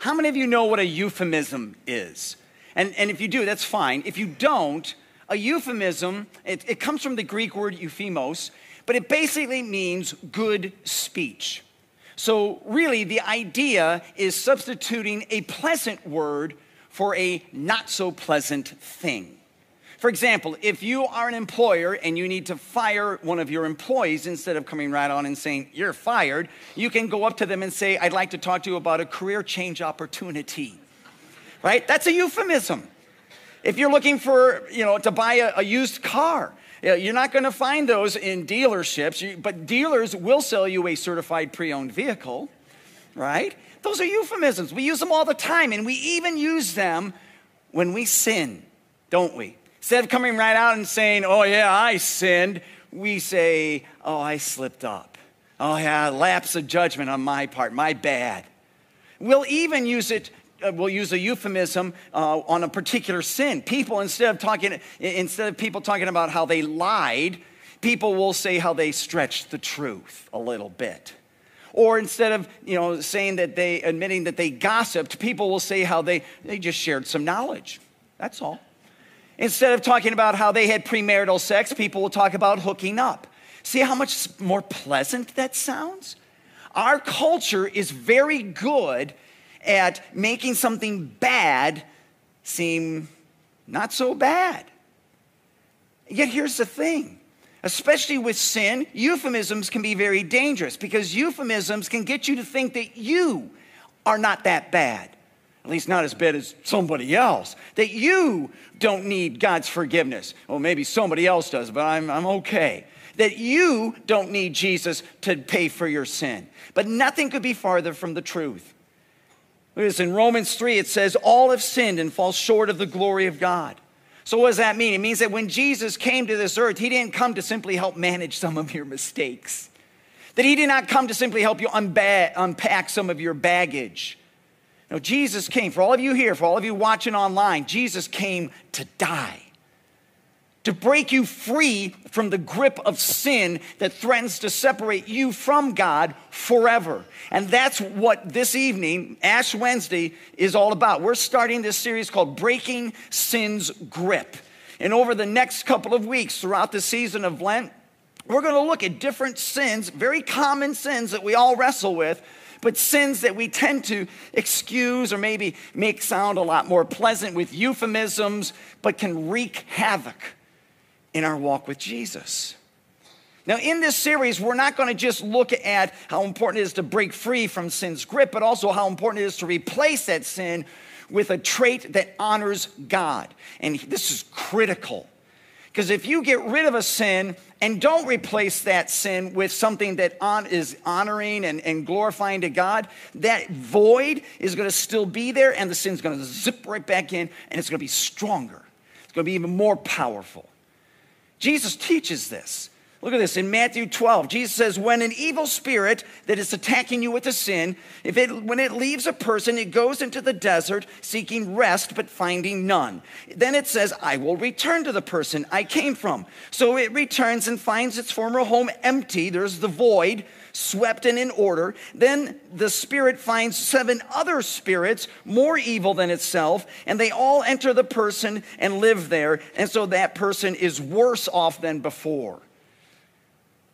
How many of you know what a euphemism is? And, and if you do, that's fine. If you don't, a euphemism, it, it comes from the Greek word euphemos, but it basically means good speech. So, really, the idea is substituting a pleasant word for a not so pleasant thing. For example, if you are an employer and you need to fire one of your employees, instead of coming right on and saying, You're fired, you can go up to them and say, I'd like to talk to you about a career change opportunity. Right? That's a euphemism. If you're looking for, you know, to buy a, a used car, you're not going to find those in dealerships, but dealers will sell you a certified pre owned vehicle, right? Those are euphemisms. We use them all the time, and we even use them when we sin, don't we? Instead of coming right out and saying, oh, yeah, I sinned, we say, oh, I slipped up. Oh, yeah, lapse of judgment on my part, my bad. We'll even use it, uh, we'll use a euphemism uh, on a particular sin. People, instead of talking, instead of people talking about how they lied, people will say how they stretched the truth a little bit. Or instead of, you know, saying that they, admitting that they gossiped, people will say how they, they just shared some knowledge. That's all. Instead of talking about how they had premarital sex, people will talk about hooking up. See how much more pleasant that sounds? Our culture is very good at making something bad seem not so bad. Yet here's the thing especially with sin, euphemisms can be very dangerous because euphemisms can get you to think that you are not that bad at least not as bad as somebody else, that you don't need God's forgiveness. Well, maybe somebody else does, but I'm, I'm okay. That you don't need Jesus to pay for your sin. But nothing could be farther from the truth. This in Romans 3, it says, All have sinned and fall short of the glory of God. So, what does that mean? It means that when Jesus came to this earth, he didn't come to simply help manage some of your mistakes, that he did not come to simply help you unba- unpack some of your baggage no, Jesus came, for all of you here, for all of you watching online, Jesus came to die. To break you free from the grip of sin that threatens to separate you from God forever. And that's what this evening, Ash Wednesday, is all about. We're starting this series called Breaking Sin's Grip. And over the next couple of weeks throughout the season of Lent, we're going to look at different sins, very common sins that we all wrestle with, but sins that we tend to excuse or maybe make sound a lot more pleasant with euphemisms, but can wreak havoc in our walk with Jesus. Now, in this series, we're not going to just look at how important it is to break free from sin's grip, but also how important it is to replace that sin with a trait that honors God. And this is critical. Because if you get rid of a sin and don't replace that sin with something that on, is honoring and, and glorifying to God, that void is going to still be there and the sin's going to zip right back in and it's going to be stronger. It's going to be even more powerful. Jesus teaches this. Look at this in Matthew 12. Jesus says, When an evil spirit that is attacking you with a sin, if it, when it leaves a person, it goes into the desert seeking rest but finding none. Then it says, I will return to the person I came from. So it returns and finds its former home empty. There's the void, swept and in order. Then the spirit finds seven other spirits more evil than itself, and they all enter the person and live there. And so that person is worse off than before.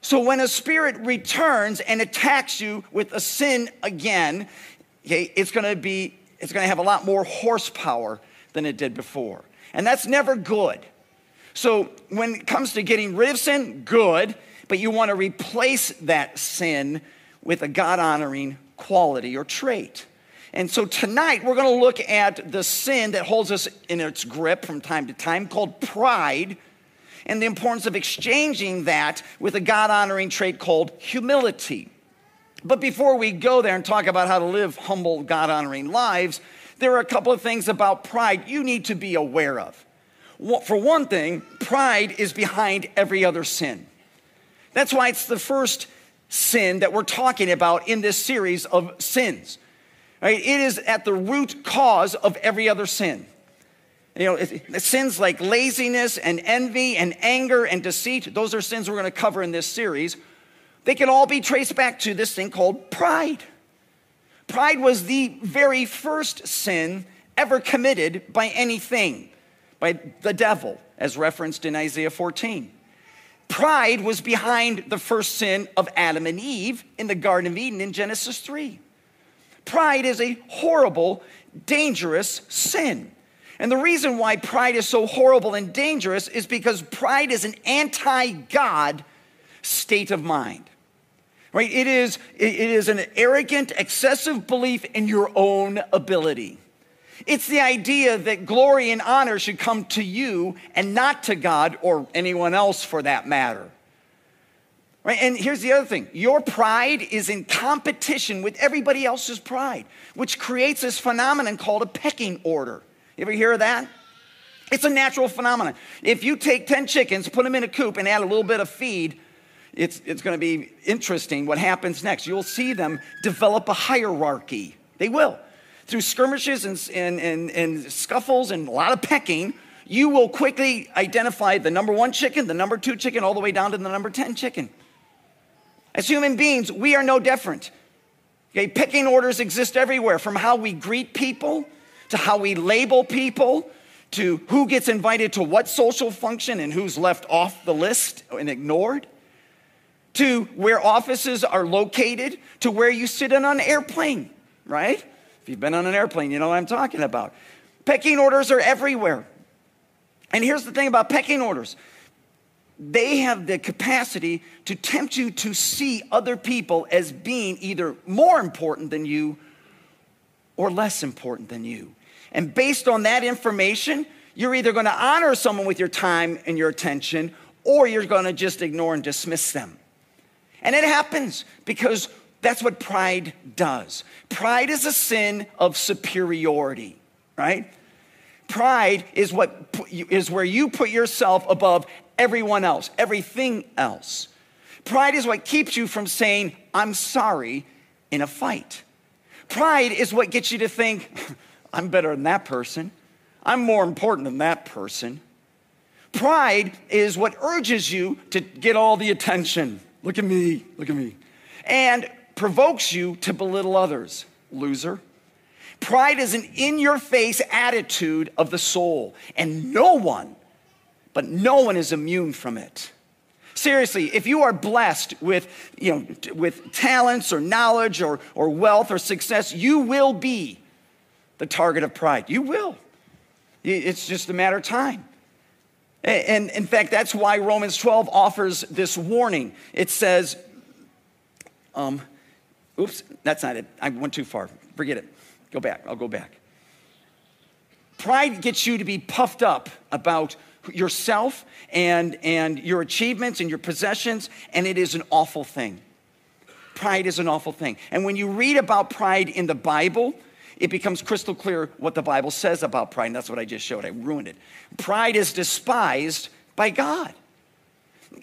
So when a spirit returns and attacks you with a sin again, okay, it's going to be it's going to have a lot more horsepower than it did before. And that's never good. So when it comes to getting rid of sin, good, but you want to replace that sin with a God honoring quality or trait. And so tonight we're going to look at the sin that holds us in its grip from time to time called pride and the importance of exchanging that with a God honoring trait called humility. But before we go there and talk about how to live humble, God honoring lives, there are a couple of things about pride you need to be aware of. For one thing, pride is behind every other sin. That's why it's the first sin that we're talking about in this series of sins. Right? It is at the root cause of every other sin. You know, sins like laziness and envy and anger and deceit, those are sins we're going to cover in this series. They can all be traced back to this thing called pride. Pride was the very first sin ever committed by anything, by the devil, as referenced in Isaiah 14. Pride was behind the first sin of Adam and Eve in the Garden of Eden in Genesis 3. Pride is a horrible, dangerous sin. And the reason why pride is so horrible and dangerous is because pride is an anti God state of mind. Right? It is, it is an arrogant, excessive belief in your own ability. It's the idea that glory and honor should come to you and not to God or anyone else for that matter. Right? And here's the other thing your pride is in competition with everybody else's pride, which creates this phenomenon called a pecking order. You ever hear of that? It's a natural phenomenon. If you take 10 chickens, put them in a coop, and add a little bit of feed, it's, it's going to be interesting what happens next. You'll see them develop a hierarchy. They will. Through skirmishes and, and, and, and scuffles and a lot of pecking, you will quickly identify the number one chicken, the number two chicken, all the way down to the number 10 chicken. As human beings, we are no different. Okay, pecking orders exist everywhere from how we greet people to how we label people, to who gets invited to what social function and who's left off the list and ignored, to where offices are located, to where you sit in an airplane, right? If you've been on an airplane, you know what I'm talking about. Pecking orders are everywhere. And here's the thing about pecking orders they have the capacity to tempt you to see other people as being either more important than you or less important than you. And based on that information, you're either going to honor someone with your time and your attention, or you're going to just ignore and dismiss them. And it happens because that's what pride does. Pride is a sin of superiority, right? Pride is what is where you put yourself above everyone else, everything else. Pride is what keeps you from saying, I'm sorry in a fight. Pride is what gets you to think, I'm better than that person. I'm more important than that person. Pride is what urges you to get all the attention. Look at me, look at me. And provokes you to belittle others. Loser. Pride is an in your face attitude of the soul, and no one, but no one is immune from it. Seriously, if you are blessed with, you know, with talents or knowledge or, or wealth or success, you will be the target of pride. You will. It's just a matter of time. And in fact, that's why Romans 12 offers this warning. It says, um, oops, that's not it. I went too far. Forget it. Go back. I'll go back. Pride gets you to be puffed up about yourself and, and your achievements and your possessions, and it is an awful thing. Pride is an awful thing. And when you read about pride in the Bible, it becomes crystal clear what the Bible says about pride. And that's what I just showed. I ruined it. Pride is despised by God.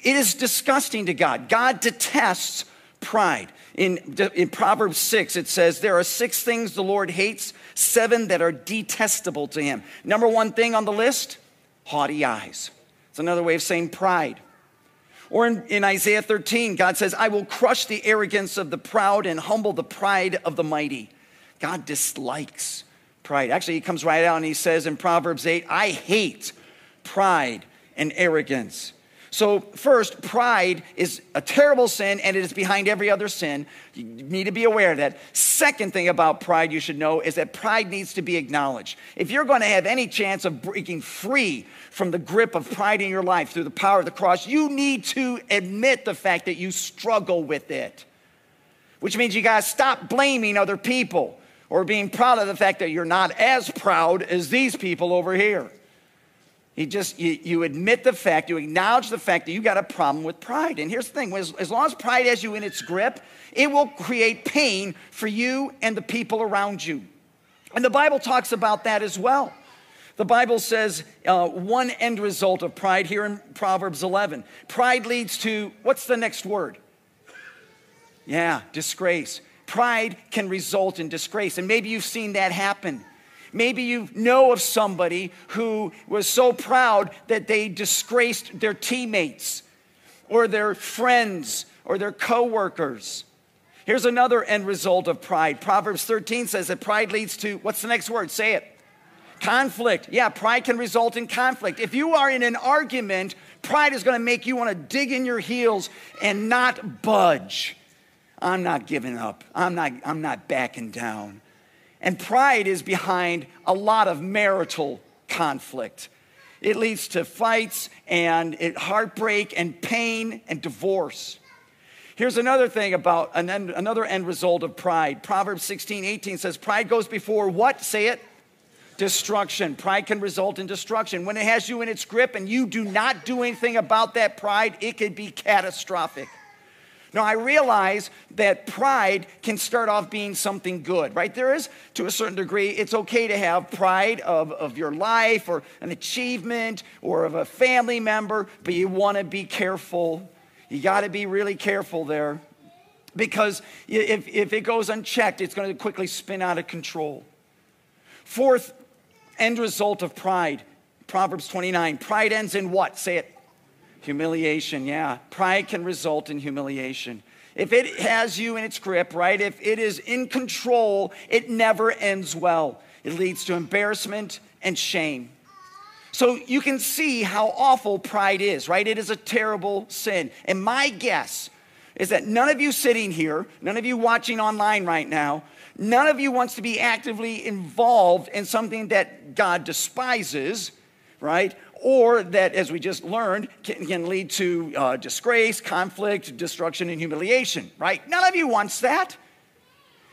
It is disgusting to God. God detests pride. In, in Proverbs 6, it says, There are six things the Lord hates, seven that are detestable to him. Number one thing on the list haughty eyes. It's another way of saying pride. Or in, in, Isaiah 13, God says, I will crush the arrogance of the proud and humble the pride of the mighty. God dislikes pride. Actually, he comes right out and he says in Proverbs 8, I hate pride and arrogance. So, first, pride is a terrible sin and it is behind every other sin. You need to be aware of that. Second thing about pride you should know is that pride needs to be acknowledged. If you're going to have any chance of breaking free from the grip of pride in your life through the power of the cross, you need to admit the fact that you struggle with it, which means you got to stop blaming other people or being proud of the fact that you're not as proud as these people over here. You just you, you admit the fact, you acknowledge the fact that you got a problem with pride. And here's the thing: as, as long as pride has you in its grip, it will create pain for you and the people around you. And the Bible talks about that as well. The Bible says uh, one end result of pride here in Proverbs 11. Pride leads to what's the next word? Yeah, disgrace. Pride can result in disgrace. And maybe you've seen that happen. Maybe you know of somebody who was so proud that they disgraced their teammates or their friends or their coworkers. Here's another end result of pride. Proverbs 13 says that pride leads to what's the next word? Say it. Conflict. Yeah, pride can result in conflict. If you are in an argument, pride is going to make you want to dig in your heels and not budge. I'm not giving up. I'm not, I'm not backing down. And pride is behind a lot of marital conflict. It leads to fights and heartbreak and pain and divorce. Here's another thing about an end, another end result of pride. Proverbs 16, 18 says, Pride goes before what? Say it. Destruction. Pride can result in destruction. When it has you in its grip and you do not do anything about that pride, it could be catastrophic. Now, I realize that pride can start off being something good, right? There is, to a certain degree, it's okay to have pride of, of your life or an achievement or of a family member, but you want to be careful. You got to be really careful there because if, if it goes unchecked, it's going to quickly spin out of control. Fourth end result of pride Proverbs 29 pride ends in what? Say it Humiliation, yeah. Pride can result in humiliation. If it has you in its grip, right, if it is in control, it never ends well. It leads to embarrassment and shame. So you can see how awful pride is, right? It is a terrible sin. And my guess is that none of you sitting here, none of you watching online right now, none of you wants to be actively involved in something that God despises, right? Or that, as we just learned, can, can lead to uh, disgrace, conflict, destruction, and humiliation, right? None of you wants that.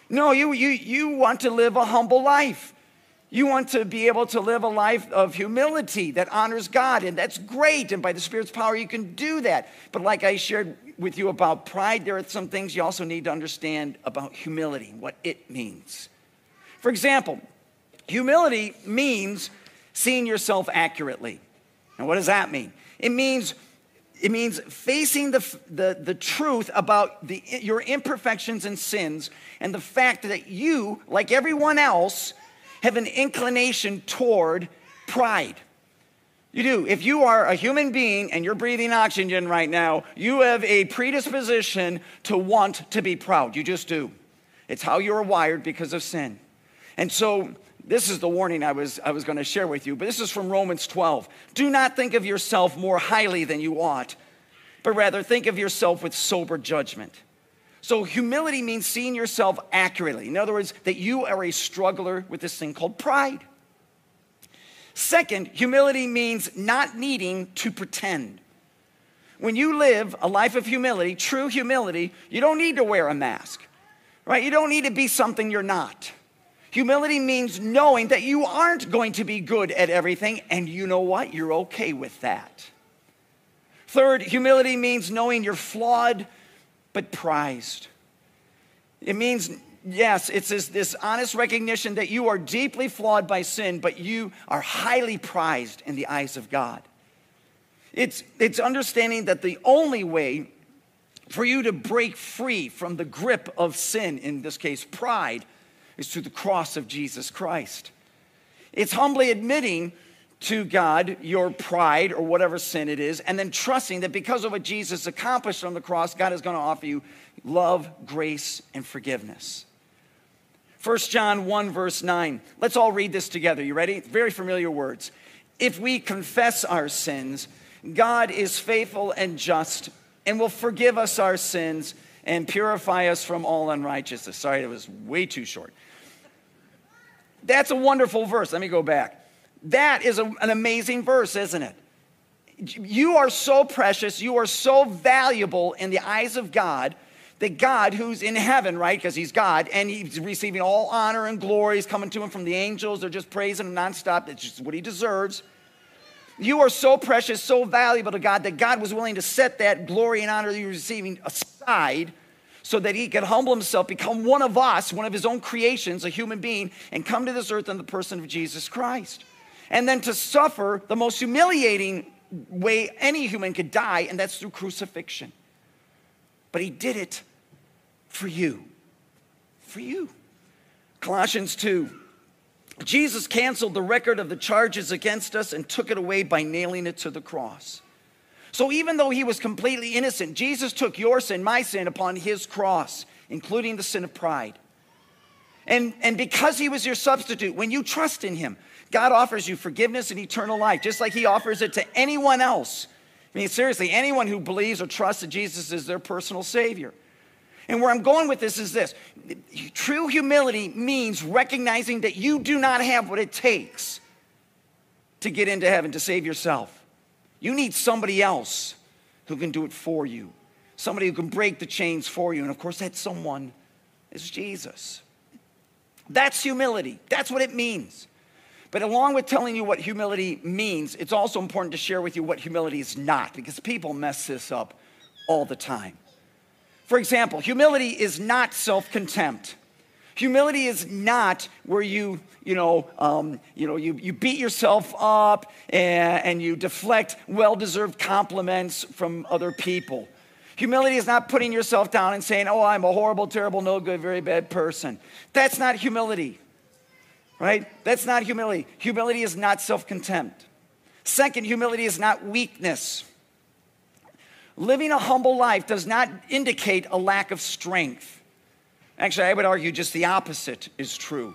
No, you, you, you want to live a humble life. You want to be able to live a life of humility that honors God, and that's great. And by the Spirit's power, you can do that. But like I shared with you about pride, there are some things you also need to understand about humility, what it means. For example, humility means seeing yourself accurately. What does that mean? It means it means facing the, the, the truth about the, your imperfections and sins and the fact that you, like everyone else, have an inclination toward pride. You do. If you are a human being and you're breathing oxygen right now, you have a predisposition to want to be proud. You just do. It's how you're wired because of sin. And so this is the warning I was, I was going to share with you, but this is from Romans 12. Do not think of yourself more highly than you ought, but rather think of yourself with sober judgment. So, humility means seeing yourself accurately. In other words, that you are a struggler with this thing called pride. Second, humility means not needing to pretend. When you live a life of humility, true humility, you don't need to wear a mask, right? You don't need to be something you're not. Humility means knowing that you aren't going to be good at everything, and you know what? You're okay with that. Third, humility means knowing you're flawed but prized. It means, yes, it's this, this, honest recognition that you are deeply flawed by sin, but you are highly prized in the eyes of God. It's, it's understanding that the only way for you to break free from the grip of sin, in this case, pride, is through the cross of Jesus Christ. It's humbly admitting to God your pride or whatever sin it is, and then trusting that because of what Jesus accomplished on the cross, God is going to offer you love, grace, and forgiveness. 1 John 1, verse 9. Let's all read this together. You ready? Very familiar words. If we confess our sins, God is faithful and just and will forgive us our sins and purify us from all unrighteousness. Sorry, it was way too short. That's a wonderful verse. Let me go back. That is a, an amazing verse, isn't it? You are so precious, you are so valuable in the eyes of God that God, who's in heaven, right, because he's God, and he's receiving all honor and glory, is coming to him from the angels. They're just praising him nonstop. That's just what he deserves. You are so precious, so valuable to God that God was willing to set that glory and honor that you're receiving aside so that he could humble himself, become one of us, one of his own creations, a human being, and come to this earth in the person of Jesus Christ. And then to suffer the most humiliating way any human could die, and that's through crucifixion. But he did it for you. For you. Colossians 2. Jesus canceled the record of the charges against us and took it away by nailing it to the cross. So even though he was completely innocent, Jesus took your sin, my sin, upon his cross. including the sin of pride. And, and because he was your substitute, when you trust in him, God offers you forgiveness and eternal life, just like he offers it to anyone else. I mean, seriously, anyone who believes or trusts that Jesus is their personal Savior. And where I'm going with this is this true humility means recognizing that you do not have what it takes to get into heaven, to save yourself. You need somebody else who can do it for you, somebody who can break the chains for you. And of course, that someone is Jesus. That's humility. That's what it means. But along with telling you what humility means, it's also important to share with you what humility is not, because people mess this up all the time. For example, humility is not self contempt. Humility is not where you, you know, um, you, know you, you beat yourself up and, and you deflect well deserved compliments from other people. Humility is not putting yourself down and saying, oh, I'm a horrible, terrible, no good, very bad person. That's not humility, right? That's not humility. Humility is not self contempt. Second, humility is not weakness. Living a humble life does not indicate a lack of strength. Actually, I would argue just the opposite is true.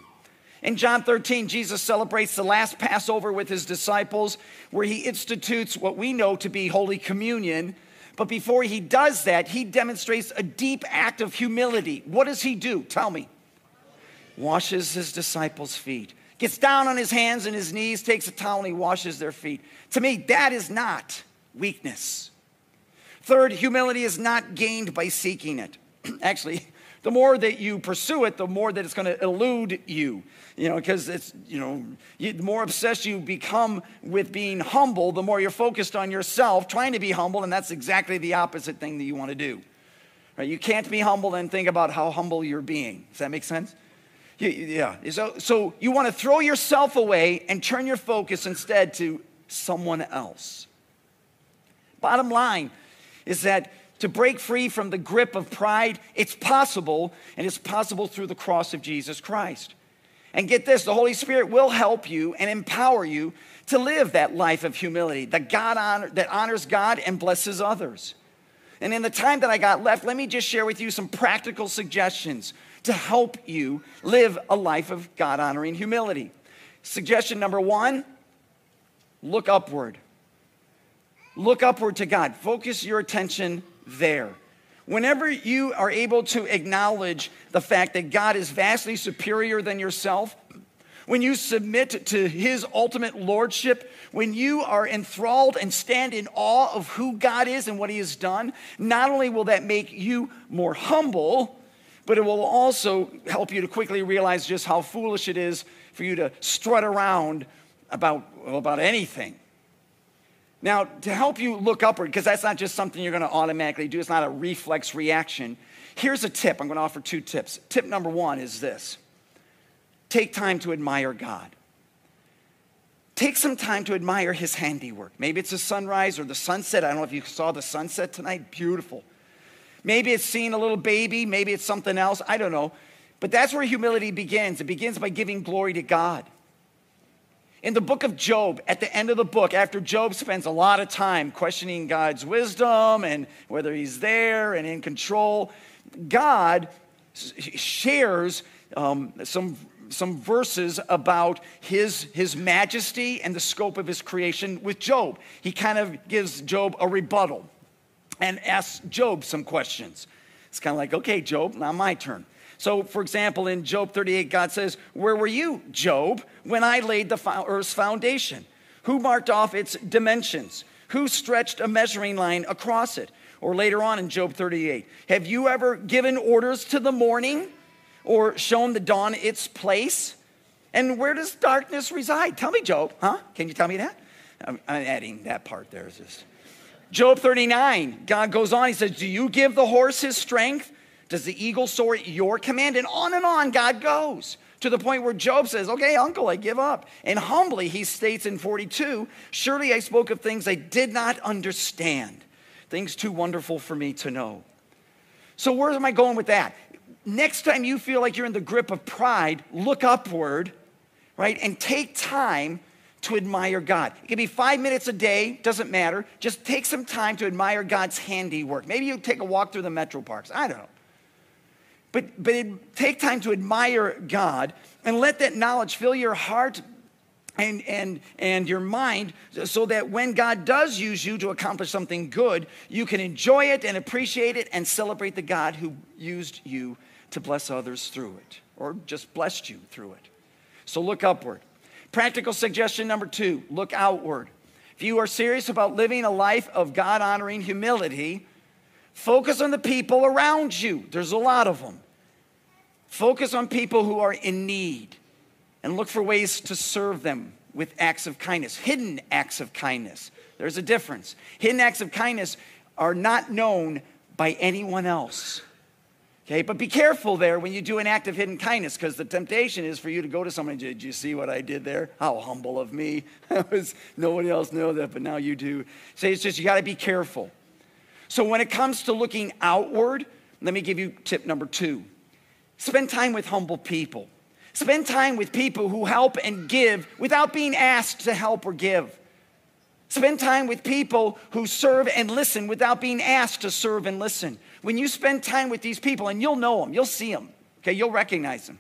In John 13, Jesus celebrates the last Passover with his disciples, where he institutes what we know to be Holy Communion but before he does that, he demonstrates a deep act of humility. What does he do? Tell me. Washes his disciples' feet, gets down on his hands and his knees, takes a towel, and he washes their feet. To me, that is not weakness. Third, humility is not gained by seeking it. Actually, the more that you pursue it, the more that it's going to elude you. You know, because it's, you know, you, the more obsessed you become with being humble, the more you're focused on yourself, trying to be humble, and that's exactly the opposite thing that you want to do. Right? You can't be humble and think about how humble you're being. Does that make sense? Yeah. So, so you want to throw yourself away and turn your focus instead to someone else. Bottom line is that to break free from the grip of pride, it's possible, and it's possible through the cross of Jesus Christ. And get this the Holy Spirit will help you and empower you to live that life of humility that, God honor, that honors God and blesses others. And in the time that I got left, let me just share with you some practical suggestions to help you live a life of God honoring humility. Suggestion number one look upward. Look upward to God. Focus your attention there. Whenever you are able to acknowledge the fact that God is vastly superior than yourself, when you submit to his ultimate lordship, when you are enthralled and stand in awe of who God is and what he has done, not only will that make you more humble, but it will also help you to quickly realize just how foolish it is for you to strut around about, about anything. Now, to help you look upward, because that's not just something you're going to automatically do, it's not a reflex reaction. Here's a tip. I'm going to offer two tips. Tip number one is this take time to admire God. Take some time to admire his handiwork. Maybe it's the sunrise or the sunset. I don't know if you saw the sunset tonight. Beautiful. Maybe it's seeing a little baby. Maybe it's something else. I don't know. But that's where humility begins. It begins by giving glory to God. In the book of Job, at the end of the book, after Job spends a lot of time questioning God's wisdom and whether he's there and in control, God shares um, some, some verses about his, his majesty and the scope of his creation with Job. He kind of gives Job a rebuttal and asks Job some questions. It's kind of like, okay, Job, now my turn. So, for example, in Job 38, God says, Where were you, Job, when I laid the earth's foundation? Who marked off its dimensions? Who stretched a measuring line across it? Or later on in Job 38, Have you ever given orders to the morning or shown the dawn its place? And where does darkness reside? Tell me, Job, huh? Can you tell me that? I'm, adding that part there. Just. Job 39, God goes on, he says, Do you give the horse his strength? Does the eagle soar at your command? And on and on God goes to the point where Job says, Okay, uncle, I give up. And humbly, he states in 42, Surely I spoke of things I did not understand, things too wonderful for me to know. So, where am I going with that? Next time you feel like you're in the grip of pride, look upward, right? And take time to admire God. It can be five minutes a day, doesn't matter. Just take some time to admire God's handiwork. Maybe you take a walk through the metro parks. I don't know. But, but take time to admire God and let that knowledge fill your heart and, and, and your mind so that when God does use you to accomplish something good, you can enjoy it and appreciate it and celebrate the God who used you to bless others through it or just blessed you through it. So look upward. Practical suggestion number two look outward. If you are serious about living a life of God honoring humility, focus on the people around you. There's a lot of them. Focus on people who are in need and look for ways to serve them with acts of kindness, hidden acts of kindness. There's a difference. Hidden acts of kindness are not known by anyone else. Okay, but be careful there when you do an act of hidden kindness because the temptation is for you to go to someone did you see what I did there? How humble of me. was, nobody else know that, but now you do. So it's just you got to be careful. So when it comes to looking outward, let me give you tip number two. Spend time with humble people. Spend time with people who help and give without being asked to help or give. Spend time with people who serve and listen without being asked to serve and listen. When you spend time with these people, and you'll know them, you'll see them, okay, you'll recognize them.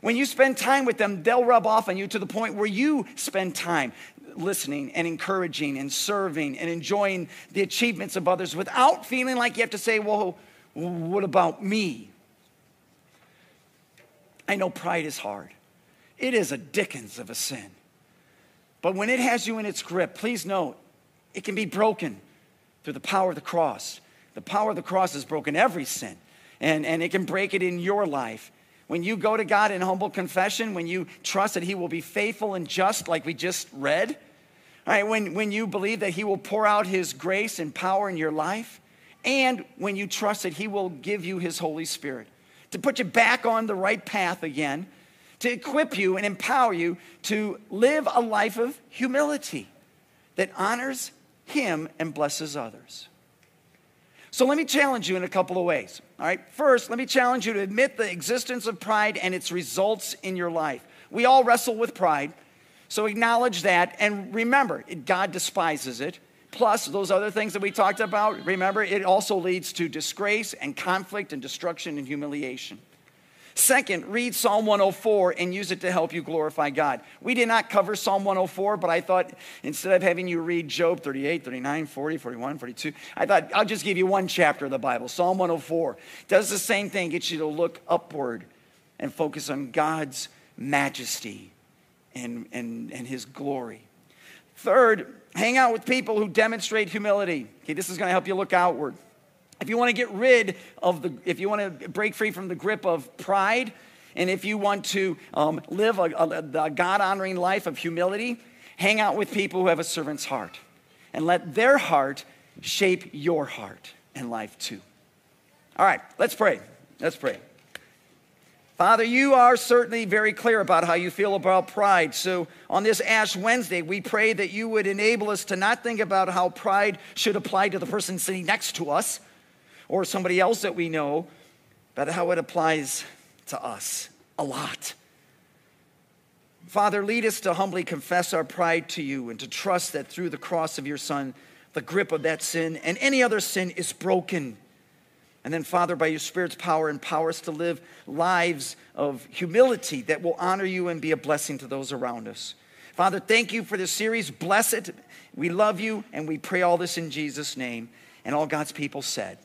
When you spend time with them, they'll rub off on you to the point where you spend time listening and encouraging and serving and enjoying the achievements of others without feeling like you have to say, well, what about me? I know pride is hard. It is a dickens of a sin. But when it has you in its grip, please note, it can be broken through the power of the cross. The power of the cross has broken every sin, and, and it can break it in your life. When you go to God in humble confession, when you trust that He will be faithful and just, like we just read, right, when, when you believe that He will pour out His grace and power in your life, and when you trust that He will give you His Holy Spirit to put you back on the right path again, to equip you and empower you to live a life of humility that honors Him and blesses others. So let me challenge you in a couple of ways. All right, first, let me challenge you to admit the existence of pride and its results in your life. We all wrestle with pride, so acknowledge that and remember, God despises it. Plus, those other things that we talked about, remember, it also leads to disgrace and conflict and destruction and humiliation. Second, read Psalm 104 and use it to help you glorify God. We did not cover Psalm 104, but I thought instead of having you read Job 38, 39, 40, 41, 42, I thought I'll just give you one chapter of the Bible. Psalm 104 does the same thing, gets you to look upward and focus on God's majesty and, and, and his glory. Third, hang out with people who demonstrate humility. Okay, this is going to help you look outward. If you want to get rid of the, if you want to break free from the grip of pride, and if you want to um, live a, a, a God honoring life of humility, hang out with people who have a servant's heart and let their heart shape your heart and life too. All right, let's pray. Let's pray. Father, you are certainly very clear about how you feel about pride. So on this Ash Wednesday, we pray that you would enable us to not think about how pride should apply to the person sitting next to us or somebody else that we know, but how it applies to us a lot. Father, lead us to humbly confess our pride to you and to trust that through the cross of your Son, the grip of that sin and any other sin is broken. And then, Father, by your Spirit's power, empower us to live lives of humility that will honor you and be a blessing to those around us. Father, thank you for this series. Bless it. We love you, and we pray all this in Jesus' name. And all God's people said,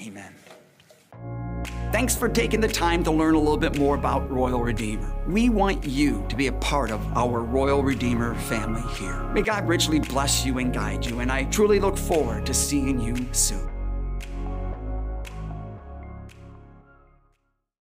Amen. Thanks for taking the time to learn a little bit more about Royal Redeemer. We want you to be a part of our Royal Redeemer family here. May God richly bless you and guide you, and I truly look forward to seeing you soon.